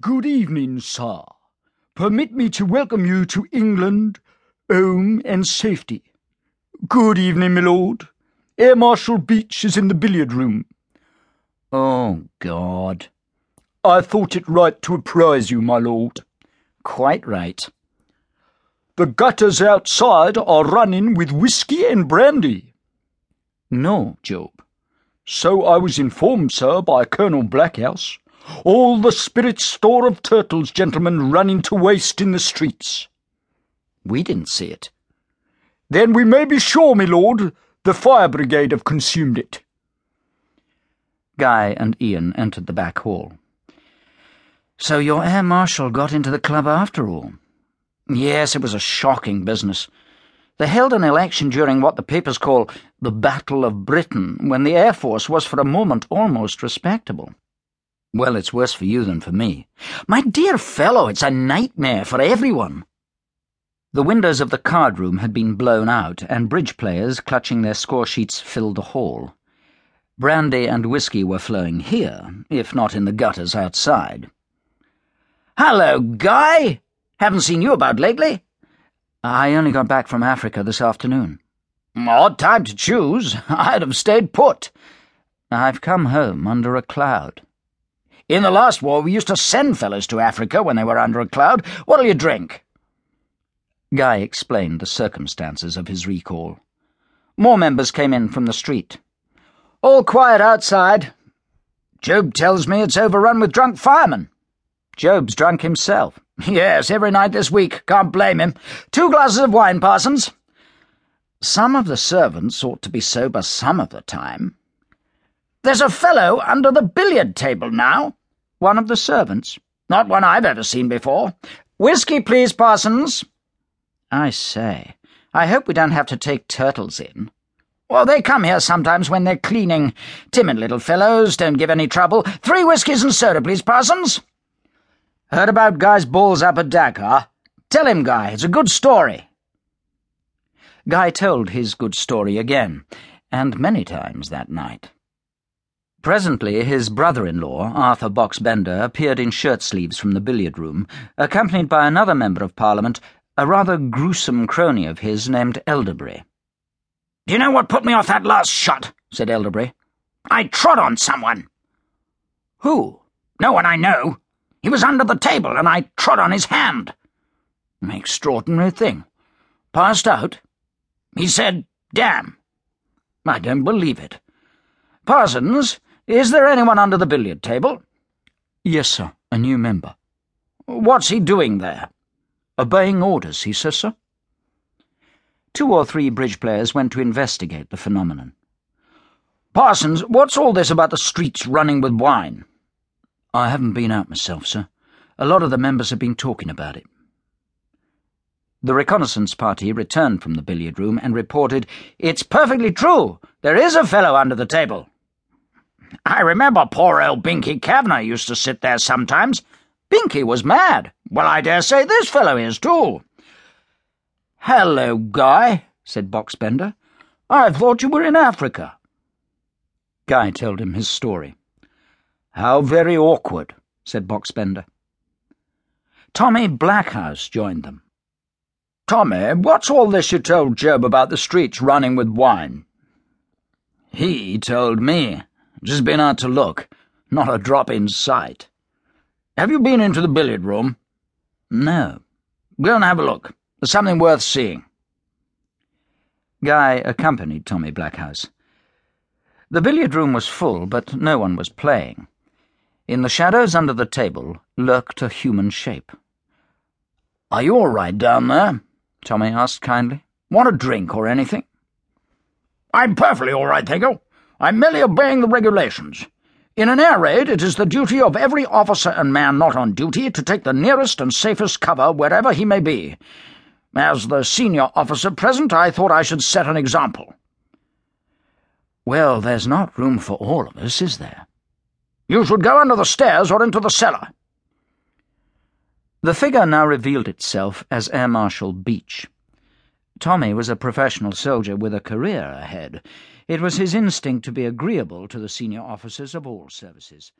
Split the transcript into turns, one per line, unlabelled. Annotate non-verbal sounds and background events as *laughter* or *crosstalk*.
Good evening, sir. Permit me to welcome you to England, home and safety. Good evening, my lord. Air Marshal Beech is in the billiard room.
Oh, God.
I thought it right to apprise you, my lord.
Quite right.
The gutters outside are running with whisky and brandy.
No, Job.
So I was informed, sir, by Colonel Blackhouse. All the spirit store of turtles, gentlemen, running to waste in the streets.
We didn't see it.
Then we may be sure, my lord, the fire brigade have consumed it.
Guy and Ian entered the back hall. So your Air Marshal got into the club after all? Yes, it was a shocking business. They held an election during what the papers call the Battle of Britain, when the Air Force was for a moment almost respectable. Well, it's worse for you than for me. My dear fellow, it's a nightmare for everyone. The windows of the card room had been blown out, and bridge players, clutching their score sheets, filled the hall. Brandy and whisky were flowing here, if not in the gutters outside. Hello, Guy! Haven't seen you about lately. I only got back from Africa this afternoon. Odd time to choose. *laughs* I'd have stayed put. I've come home under a cloud. In the last war, we used to send fellows to Africa when they were under a cloud. What'll you drink? Guy explained the circumstances of his recall. More members came in from the street. All quiet outside. Job tells me it's overrun with drunk firemen. Job's drunk himself. *laughs* Yes, every night this week. Can't blame him. Two glasses of wine, Parsons. Some of the servants ought to be sober some of the time. There's a fellow under the billiard table now. One of the servants. Not one I've ever seen before. Whisky, please, Parsons. I say, I hope we don't have to take turtles in. Well, they come here sometimes when they're cleaning. Timid little fellows, don't give any trouble. Three whiskies and soda, please, Parsons. Heard about Guy's balls up at Dakar? Tell him, Guy, it's a good story. Guy told his good story again, and many times that night. Presently, his brother-in-law, Arthur Box Bender, appeared in shirt-sleeves from the billiard room, accompanied by another member of Parliament, a rather gruesome crony of his named Elderbury. Do you know what put me off that last shot? said Elderbury. I trod on someone. Who? No one I know. He was under the table, and I trod on his hand. Extraordinary thing. Passed out? He said, damn. I don't believe it. Parsons, is there anyone under the billiard table?
Yes, sir, a new member.
What's he doing there?
Obeying orders, he says, sir.
Two or three bridge players went to investigate the phenomenon. Parsons, what's all this about the streets running with wine?
I haven't been out myself, sir. A lot of the members have been talking about it.
The reconnaissance party returned from the billiard room and reported, It's perfectly true. There is a fellow under the table. I remember poor old Binky Kavanagh used to sit there sometimes. Binky was mad. Well, I dare say this fellow is, too. Hello, Guy, said Boxbender. I thought you were in Africa. Guy told him his story. How very awkward, said Boxbender. Tommy Blackhouse joined them. Tommy, what's all this you told Job about the streets running with wine? He told me. Just been out to look. Not a drop in sight. Have you been into the billiard room? No. Go and have a look. There's something worth seeing. Guy accompanied Tommy Blackhouse. The billiard room was full, but no one was playing. In the shadows under the table lurked a human shape. Are you all right down there? Tommy asked kindly. Want a drink or anything? I'm perfectly all right, thank you. I'm merely obeying the regulations. In an air raid, it is the duty of every officer and man not on duty to take the nearest and safest cover wherever he may be. As the senior officer present, I thought I should set an example. Well, there's not room for all of us, is there? You should go under the stairs or into the cellar. The figure now revealed itself as Air Marshal Beech. Tommy was a professional soldier with a career ahead. It was his instinct to be agreeable to the senior officers of all services.